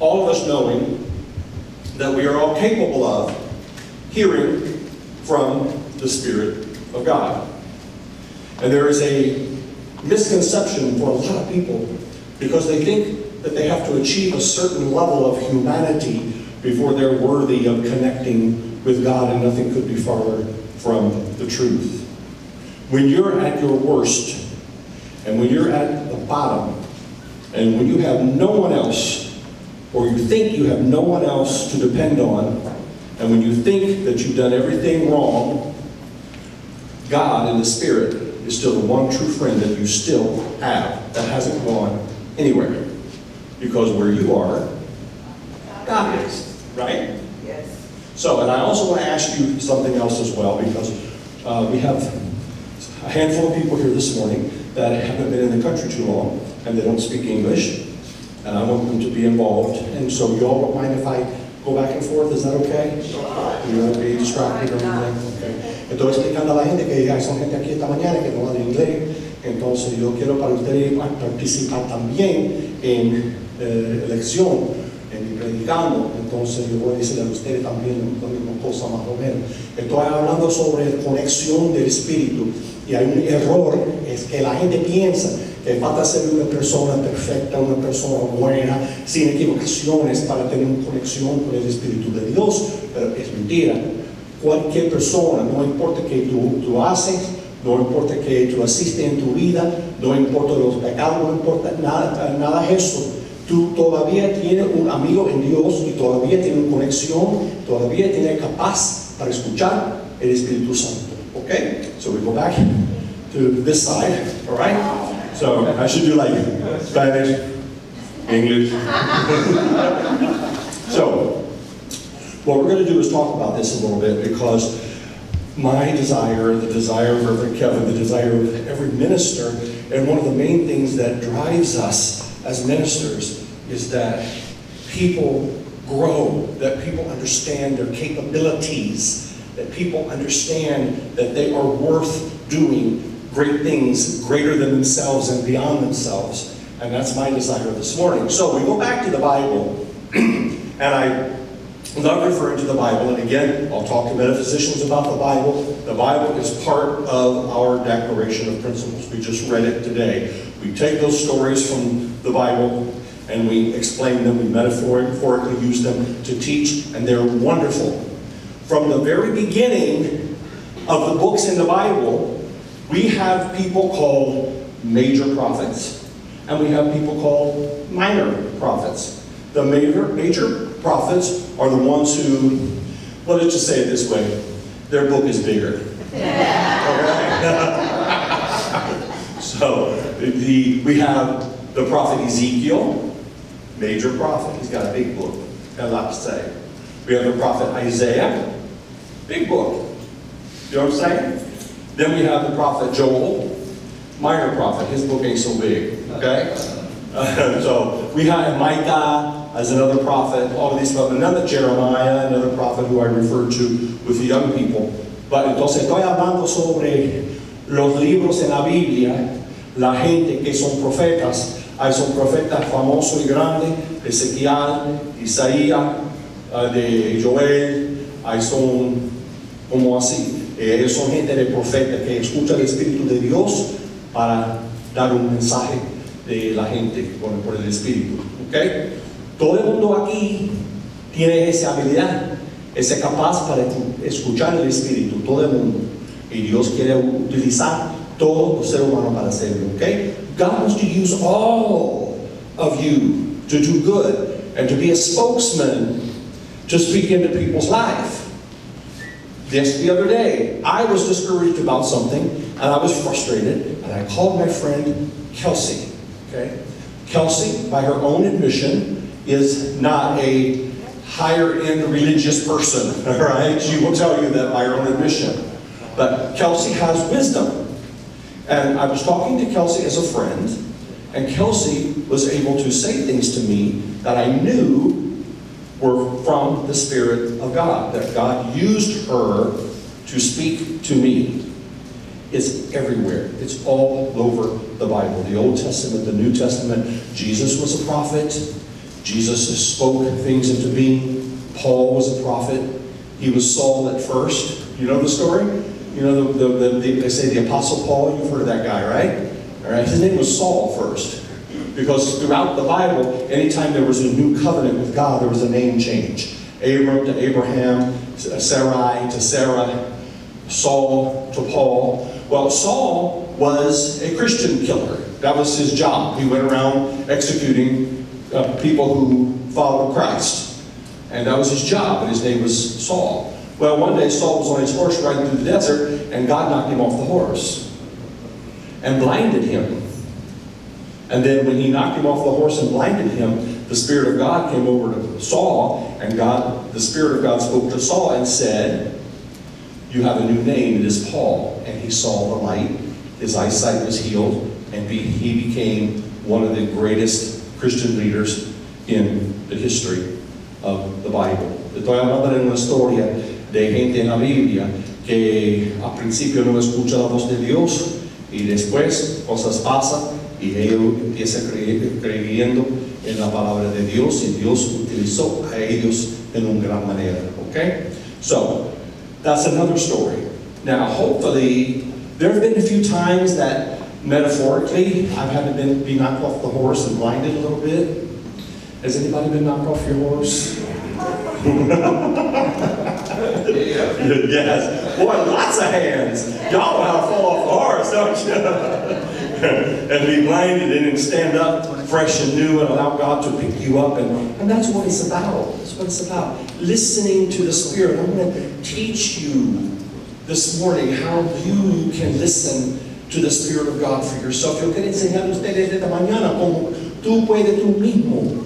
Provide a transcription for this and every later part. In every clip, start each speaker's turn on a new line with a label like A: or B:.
A: all of us knowing that we are all capable of hearing from the Spirit of God. And there is a misconception for a lot of people because they think that they have to achieve a certain level of humanity before they're worthy of connecting with God, and nothing could be farther from the truth. When you're at your worst, and when you're at the bottom, and when you have no one else, or you think you have no one else to depend on, and when you think that you've done everything wrong, God in the Spirit is still the one true friend that you still have that hasn't gone anywhere. Because where you are, God is, right?
B: Yes.
A: So, and I also want to ask you something else as well, because uh, we have a handful of people here this morning that haven't been in the country too long, and they don't speak English, and I want them to be involved. And so you all don't mind if I go back and forth, is that okay? Okay. Yo quiero para ustedes participar también en eh, elección, en predicando, entonces yo voy a decirle a ustedes también la misma cosa más o menos. Estoy hablando sobre conexión del espíritu y hay un error, es que la gente piensa que falta ser una persona perfecta, una persona buena, sin equivocaciones para tener una conexión con el Espíritu de Dios, pero es mentira. Cualquier persona, no importa que tú, tú haces, no importa que tú asistes en tu vida, no importa los pecados, no importa nada, nada eso. Tú todavía tienes un amigo en Dios y todavía tienes una conexión, todavía tienes capaz para escuchar el Espíritu Santo. Okay? So we go back to this side, all right? So I should do like Spanish, English. so, what we're going to do is talk about this a little bit because my desire, the desire of Reverend Kevin, the desire of every minister, and one of the main things that drives us as ministers is that people grow, that people understand their capabilities, that people understand that they are worth doing great things greater than themselves and beyond themselves. And that's my desire this morning. So we go back to the Bible, and I love referring to the Bible. And again, I'll talk to metaphysicians about the Bible. The Bible is part of our Declaration of Principles. We just read it today. We take those stories from the Bible and we explain them, we metaphorically use them to teach, and they're wonderful. From the very beginning of the books in the Bible, we have people called major prophets, and we have people called minor prophets. The major, major prophets are the ones who, let's just say it this way their book is bigger. so the, we have the prophet Ezekiel, major prophet. He's got a big book, got a lot to say. We have the prophet Isaiah, big book. You know what I'm saying? Then we have the prophet Joel, minor prophet. His book ain't so big, okay? Uh, so we have Micah as another prophet, all of these stuff. Another Jeremiah, another prophet who I referred to with the young people. But entonces estoy hablando sobre los libros en la Biblia, la gente que son profetas. Hay son profetas famosos y grandes, Ezequiel, Isaías, uh, de Joel, hay son como así. Eh, son gente de profeta que escucha el Espíritu de Dios para dar un mensaje de la gente por, el Espíritu. ¿ok? Todo el mundo aquí tiene esa habilidad, esa capaz para escuchar el Espíritu, todo el mundo. Y Dios quiere utilizar todo ser humano para hacerlo. ¿ok? God wants to use all of you to do good and to be a spokesman to speak into people's life. Just the other day, I was discouraged about something and I was frustrated, and I called my friend Kelsey. Okay? Kelsey, by her own admission, is not a higher end religious person, all right? She will tell you that by her own admission. But Kelsey has wisdom. And I was talking to Kelsey as a friend, and Kelsey was able to say things to me that I knew were from the Spirit of God, that God used her to speak to me. It's everywhere. It's all over the Bible. The Old Testament, the New Testament. Jesus was a prophet.
B: Jesus spoke things into being. Paul was a prophet. He was Saul at first. You know the story? You know, the, the, the, the, they say the Apostle Paul, you've heard of that guy, right? All right, his name was Saul first. Because throughout the Bible, anytime there was a new covenant with God, there was a name change. Abram to Abraham, Sarai to Sarah, Saul to Paul. Well, Saul was a Christian killer. That was his job. He went around executing uh, people who followed Christ. And that was his job, and his name was Saul. Well, one day Saul was on his horse riding through the desert, and God knocked him off the horse and blinded him. And then when he knocked him off the horse and blinded him, the Spirit of God came over to Saul, and God, the Spirit of God spoke to Saul and said, You have a new name, it is Paul. And he saw the light, his eyesight was healed, and he became one of the greatest Christian leaders in the history of the Bible. Estoy hablando de una historia de gente en la Biblia que al principio no escucha la voz de Dios y después cosas pasan y ellos empiezan creyendo, en la palabra de Dios y Dios utilizó a ellos en una gran manera. Okay? So, that's another story. Now, hopefully, there have been a few times that metaphorically I've had to been, be knocked off the horse and blinded a little bit. Has anybody been knocked off your horse? yes. Boy, lots of hands. Y'all know how to fall off the horse, don't you? and be blinded and then stand up fresh and new and allow God to pick you up. And, and that's what it's about. That's what it's about. Listening to the Spirit. I'm going to teach you this morning how you can listen to the Spirit of God for yourself. Yo quiero enseñar a ustedes esta mañana cómo tú puedes tú mismo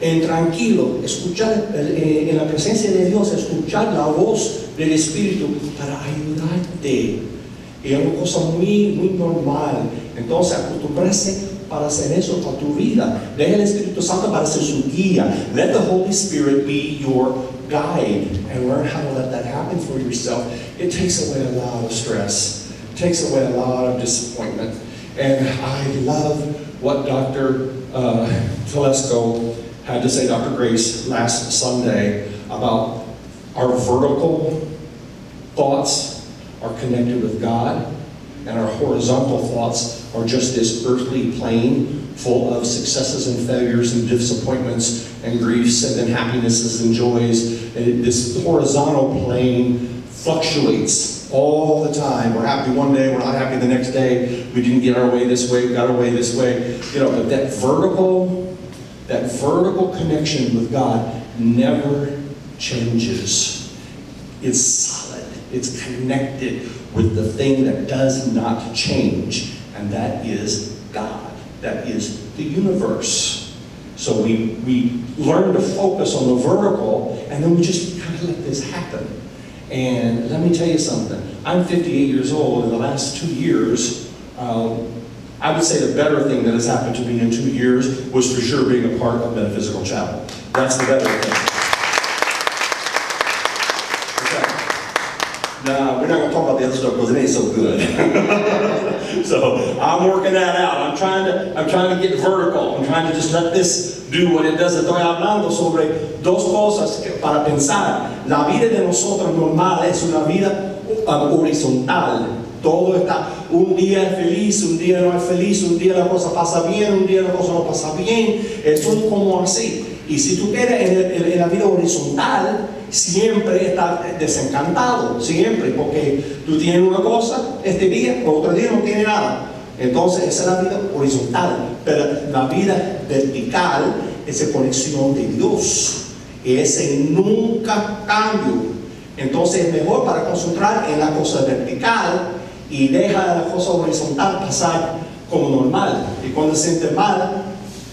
B: en tranquilo, escuchar eh, en la presencia de Dios, escuchar la voz del Espíritu para ayudarte. Y es una cosa muy, muy normal. Entonces, acostumbrarse para hacer eso para tu vida. Deja el Espíritu Santo para ser su guía. Let the Holy Spirit be your guide and learn how to let that happen for yourself. It takes away a lot of stress. It takes away a lot of disappointment. And I love what Dr. Uh, Telesco had to say, Dr. Grace, last Sunday about our vertical thoughts are connected with God, and our horizontal thoughts are just this earthly plane full of successes and failures and disappointments and griefs and then happinesses and joys. And this horizontal plane fluctuates all the time. We're happy one day, we're not happy the next day. We didn't get our way this way, we got our way this way. You know, but that vertical that vertical connection with God never changes. It's solid, it's connected with the thing that does not change, and that is God. That is the universe. So we, we learn to focus on the vertical, and then we just kind of let this happen. And let me tell you something. I'm 58 years old. In the last two years, um, I would say the better thing that has happened to me in two years was for sure being a part of Metaphysical Chapel. That's the better thing. Now, we're not going to talk about the other stuff because it ain't so good. so I'm working that out. I'm trying to, I'm trying to get vertical. I'm trying to just let this do what it does. Estoy hablando sobre dos cosas para pensar. La vida de nosotros normal es una vida horizontal. Todo está, un día es feliz, un día no es feliz, un día la cosa pasa bien, un día la cosa no pasa bien. Es un como así. Y si tú quieres en, el- en la vida horizontal, siempre estás desencantado, siempre, porque tú tienes una cosa este día, otro día no tienes nada. Entonces, esa es la vida horizontal. Pero la vida vertical es la conexión de Dios. Ese nunca cambio. Entonces, es mejor para concentrar en la cosa vertical y deja la cosa horizontal pasar como normal. Y cuando se siente mal,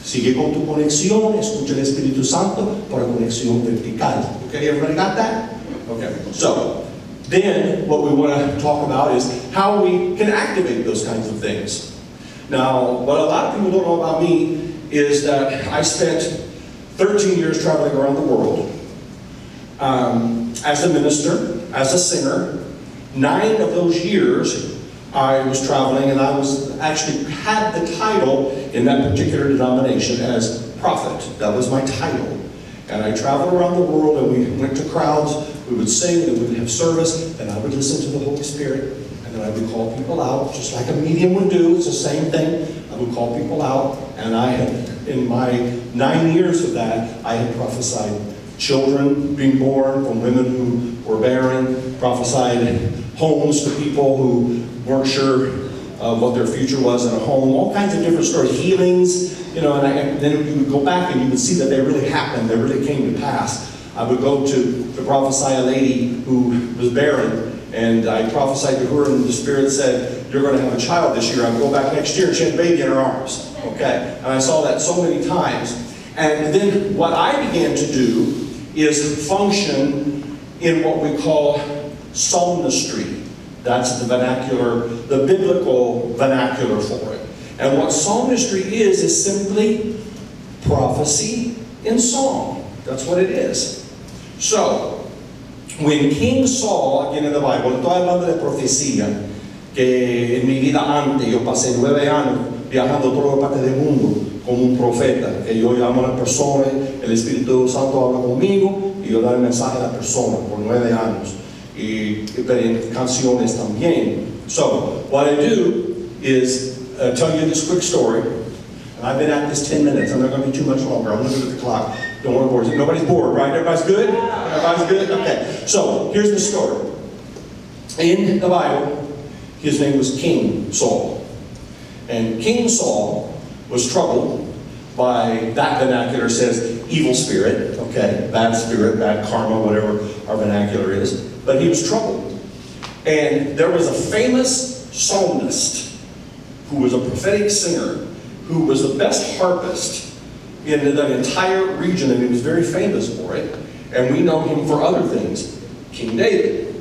B: sigue con tu conexión, escucha el Espíritu Santo conexión vertical. Okay, everybody got that? Okay, so then what we want to talk about is how we can activate those kinds of things. Now, what a lot of people don't know about me is that I spent 13 years traveling around the world um, as a minister, as a singer. Nine of those years, I was traveling, and I was actually had the title in that particular denomination as
A: prophet. That was my title. And I traveled around the world and we went to crowds, we would sing, and we would have service, and I would listen to the Holy Spirit, and then I would call people out, just like a medium would do, it's the same thing. I would call people out, and I had, in my nine years of that, I had prophesied children being born from women who were barren, prophesied homes to people who weren't sure uh, what their future was in a home, all kinds of different stories, healings, you know, and, I, and then you would go back and you would see that they really happened, they really came to pass. I would go to, to prophesy a lady who was barren, and I prophesied to her, and the Spirit said, You're going to have a child this year. I go back next year, and she had a baby in her arms. Okay? And I saw that so many times. And then what I began to do is function in what we call psalmistry. That's the vernacular, the biblical vernacular for it. And what psalmistry is, is simply prophecy in song. That's what it is. So, when King Saul, again in the Bible, estoy hablando de profecía, que en mi vida antes yo pasé nueve años viajando por toda parte del mundo como un profeta, que yo llamo a las personas, el Espíritu Santo habla conmigo y yo doy el mensaje a las personas por nueve años y, canciones también. So, what I do is uh, tell you this quick story. And I've been at this 10 minutes. I'm not going to be too much longer. I'm looking at the clock. Don't want to bore you. Nobody's bored, right? Everybody's good? Everybody's good? Okay. So, here's the story. In the Bible, his name was King Saul. And King Saul was troubled by that vernacular says evil spirit, okay, bad spirit, bad karma, whatever our vernacular is. But he was troubled. And there was a famous psalmist who was a prophetic singer who was the best harpist in the entire region, and he was very famous for it. And we know him for other things. King David.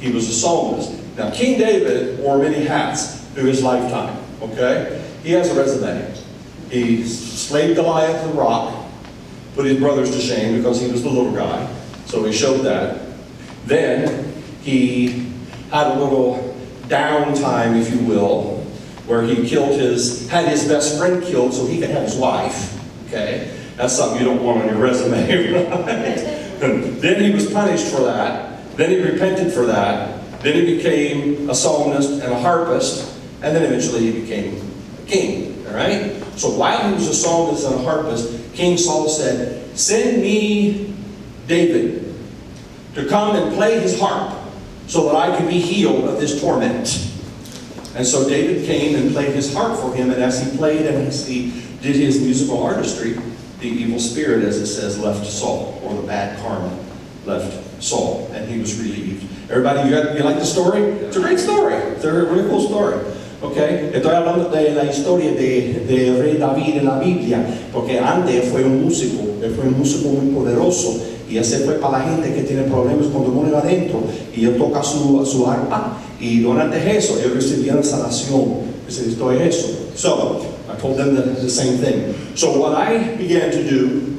A: He was a psalmist. Now, King David wore many hats through his lifetime, okay? He has a resume. He slayed Goliath the rock, put his brothers to shame because he was the little guy. So he showed that. Then he had a little downtime, if you will, where he killed his, had his best friend killed so he could have his wife. Okay? That's something you don't want on your resume, right? then he was punished for that. Then he repented for that. Then he became a psalmist and a harpist. And then eventually he became a king. All right? So while he was a psalmist and a harpist, King Saul said, Send me David to come and play his harp so that I could be healed of this torment. And so David came and played his harp for him, and as he played and as he did his musical artistry, the evil spirit, as it says, left Saul, or the bad karma left Saul, and he was relieved. Everybody, you, got, you like the story? It's a great story. It's a really cool story. Okay? Estoy hablando de la historia de, de rey David en la Biblia, porque antes fue un músico, él fue un músico muy poderoso, y ese fue para la gente que tiene problemas con demonios adentro, y él toca su, su arpa, y durante eso, él recibía sanación. Eso. So, I told them the, the same thing. So what I began to do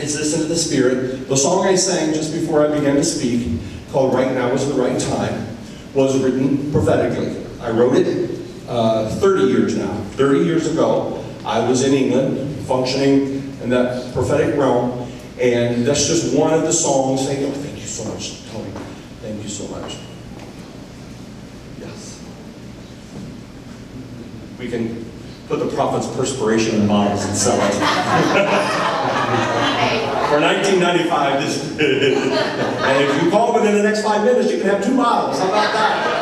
A: is listen to the Spirit. The song I sang just before I began to speak, called Right Now is the Right Time, was written prophetically. I wrote it uh, 30 years now. 30 years ago, I was in England, functioning in that prophetic realm, and that's just one of the songs. Thank you, oh, thank you so much, Tony. Thank you so much. Yes. We can put the prophet's perspiration in bottles and sell it. For 1995, this, and if you call within the next five minutes, you can have two bottles. How about that?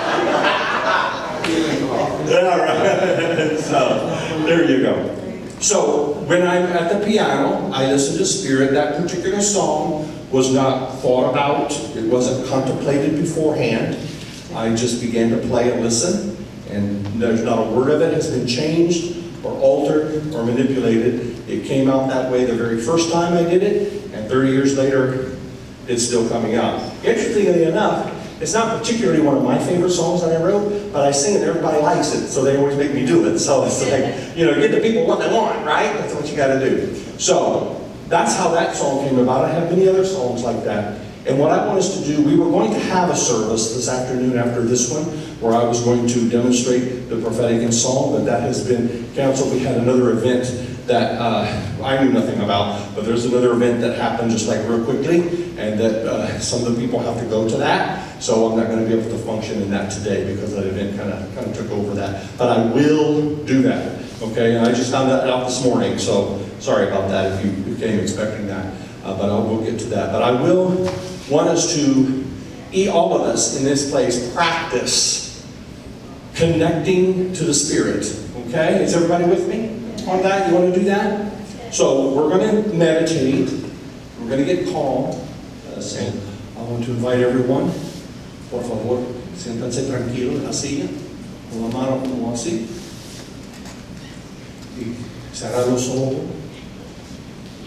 A: All right. So, there you go. So, when I'm at the piano, I listen to Spirit. That particular song was not thought about, it wasn't contemplated beforehand. I just began to play and listen, and there's not a word of it has been changed or altered or manipulated. It came out that way the very first time I did it, and 30 years later, it's still coming out. Interestingly enough, it's not particularly one of my favorite songs that I wrote, but I sing it and everybody likes it, so they always make me do it. So it's like, you know, get the people what they want, right? That's what you got to do. So that's how that song came about. I have many other songs like that. And what I want us to do, we were going to have a service this afternoon after this one, where I was going to demonstrate the prophetic in song, but that has been canceled. We had another event that uh, I knew nothing about, but there's another event that happened just like real quickly, and that uh, some of the people have to go to that. So I'm not going to be able to function in that today because that event kind of kind of took over that. But I will do that. Okay, and I just found that out this morning, so sorry about that if you, came expecting that. Uh, but I will get to that. But I will want us to, all of us in this place, practice connecting to the Spirit. Okay, is everybody with me on that? You want to do that? So we're going to meditate. We're going to get calm. Uh, I want to invite everyone. Por favor, siéntanse tranquilos en la silla, con la mano como así. Y cerrar los ojos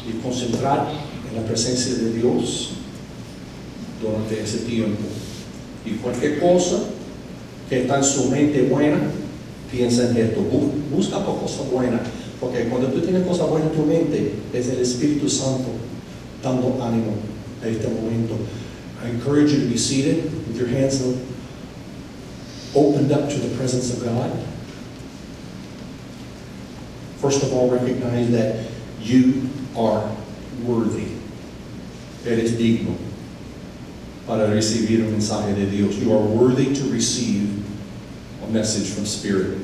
A: y concentrar en la presencia de Dios durante ese tiempo. Y cualquier cosa que está en su mente buena, piensa en esto. Bu- Busca por cosas buenas. Porque cuando tú tienes cosas buenas en tu mente, es el Espíritu Santo dando ánimo a este momento. I encourage you to be seated with your hands opened up to the presence of God. First of all, recognize that you are worthy. Eres digno para recibir un mensaje de Dios. You are worthy to receive a message from Spirit.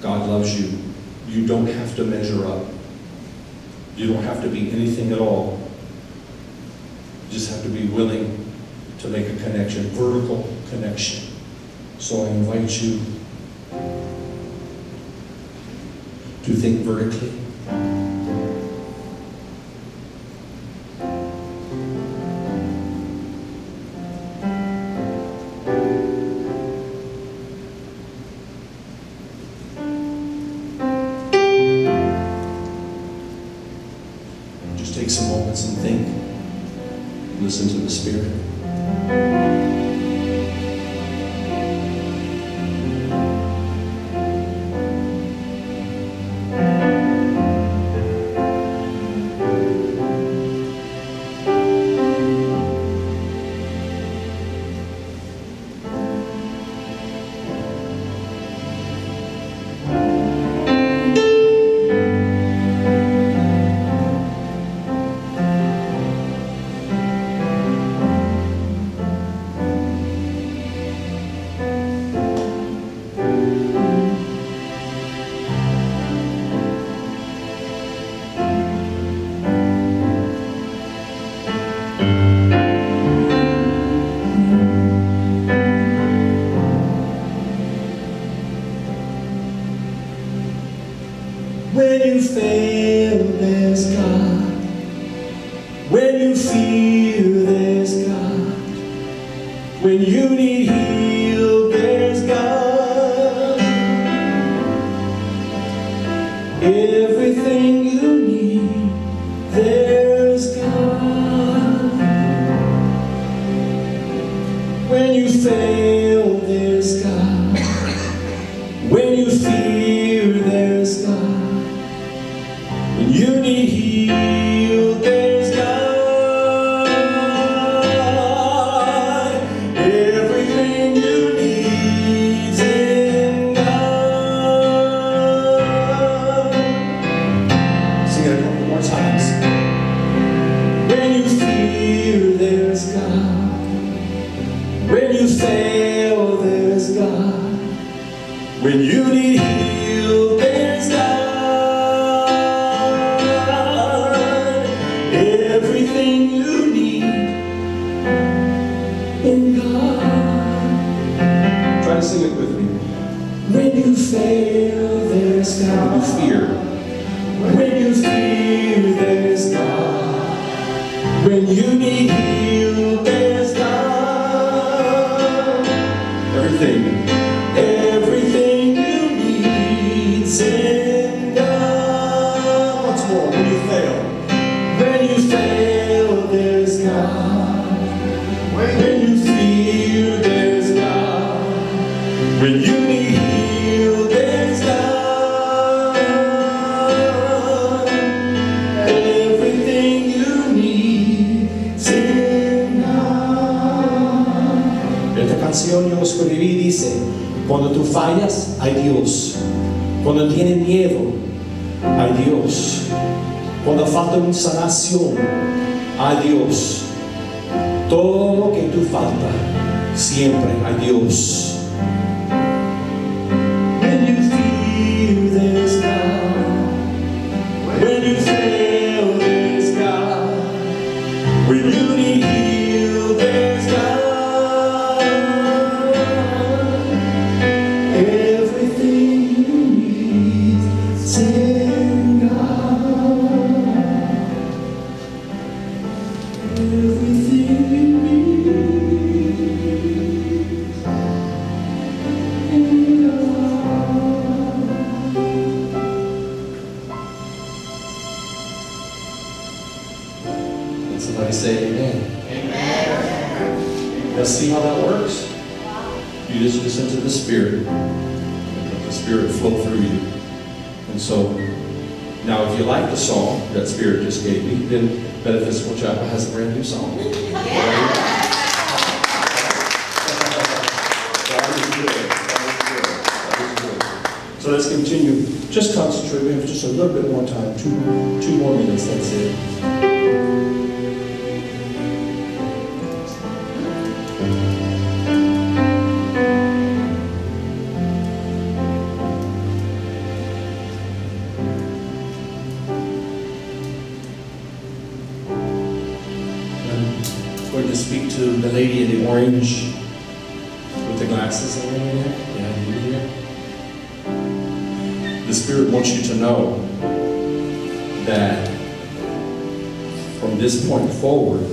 A: God loves you. You don't have to measure up. You don't have to be anything at all. You just have to be willing to make a connection, vertical connection. So I invite you to think vertically.
C: When you fail, there's God. When you fear, there's God. When you need When you fear, there's God. When you fail, there's God. When you need healed, there's God. Everything you need in God.
A: Try to sing it with me.
C: When you fail, there's God.
A: Esta canción yo escribí dice, cuando tú fallas, hay Dios. Cuando tienes miedo,
B: hay Dios. Cuando falta una sanación, hay Dios. Todo lo que tú falta, siempre hay Dios. Bit more time. Two, two more minutes. That's it. I'm going to speak to the lady in the orange with the glasses on there. Yeah, you here. The Spirit wants you to know that from this point forward,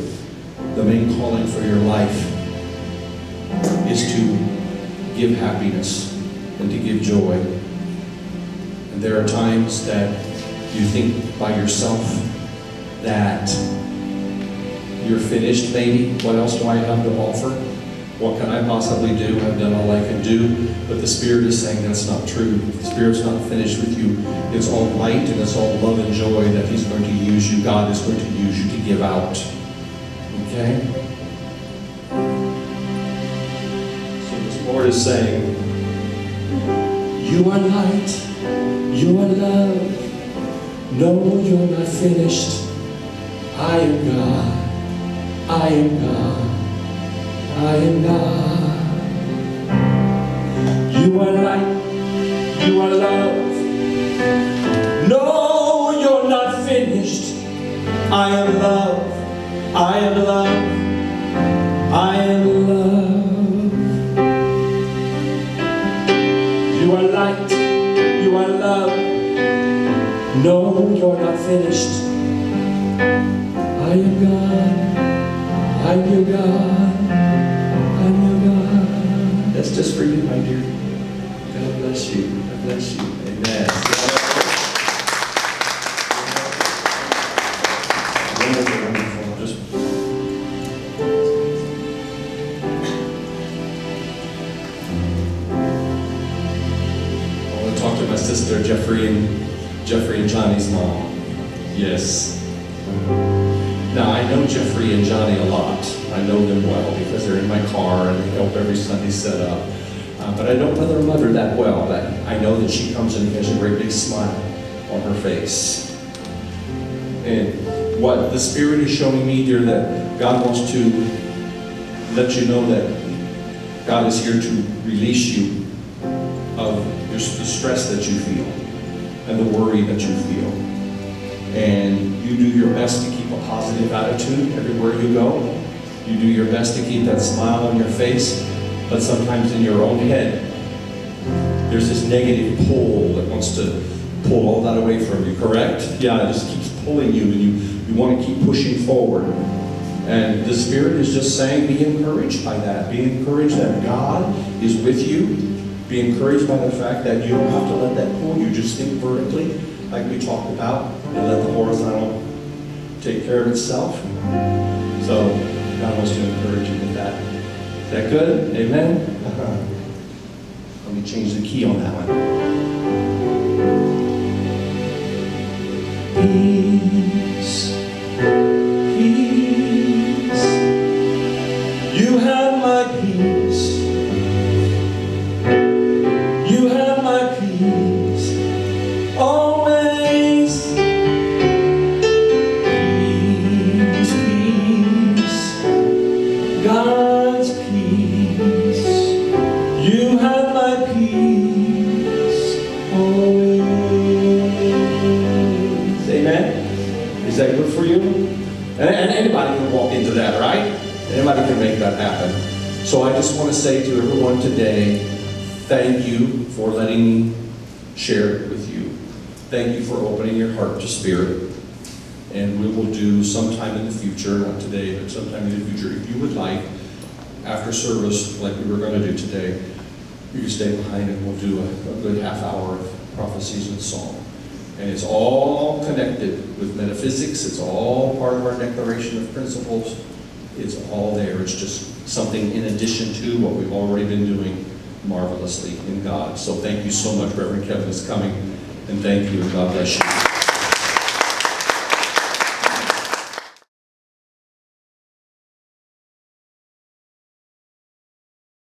B: the main calling for your life is to give happiness and to give joy. And there are times that you think by yourself that you're finished, maybe. What else do I have to offer? What can I possibly do? I've done all I can do. But the Spirit is saying that's not true. The Spirit's not finished with you. It's all light and it's all love and joy that He's going to use you. God is going to use you to give out. Okay? So this Lord is saying, You are light. You are love. No, you're not finished. I am God. I am God. I am God. You are light. You are love. No, you're not finished. I am love. I am love. I am love. You are light. You are love. No, you're not finished. I am God. I'm your God. Just for you, my dear. God bless you. God bless you. Their mother that well. That I know that she comes and has a great big smile on her face. And what the Spirit is showing me, dear, that God wants to let you know that God is here to release you of the stress that you feel and the worry that you feel and you do your best to keep a positive attitude everywhere you go. You do your best to keep that smile on your face, but sometimes in your own head, there's this negative pull that wants to pull all that away from you, correct? Yeah, it just keeps pulling you, and you, you want to keep pushing forward. And the Spirit is just saying, be encouraged by that. Be encouraged that God is with you. Be encouraged by the fact that you don't have to let that pull you. Just think vertically, like we talked about, and let the horizontal take care of itself. So God wants to encourage you with that. Is that good? Amen? Let me change the key on that one. Peace.
D: Anybody can make that happen. So I just want to say to everyone today, thank you for letting me share it with you. Thank you for opening your heart to spirit. And we will do sometime in the future, not today, but sometime in the future, if you would like, after service, like we were going to do today, you can stay behind and we'll do a, a good half hour of prophecies and song. And it's all connected with metaphysics, it's all part of our declaration of principles. It's all there, it's just something in addition to what we've already been doing marvelously in God. So thank you so much, Reverend Kevin, is coming, and thank you, and God bless you.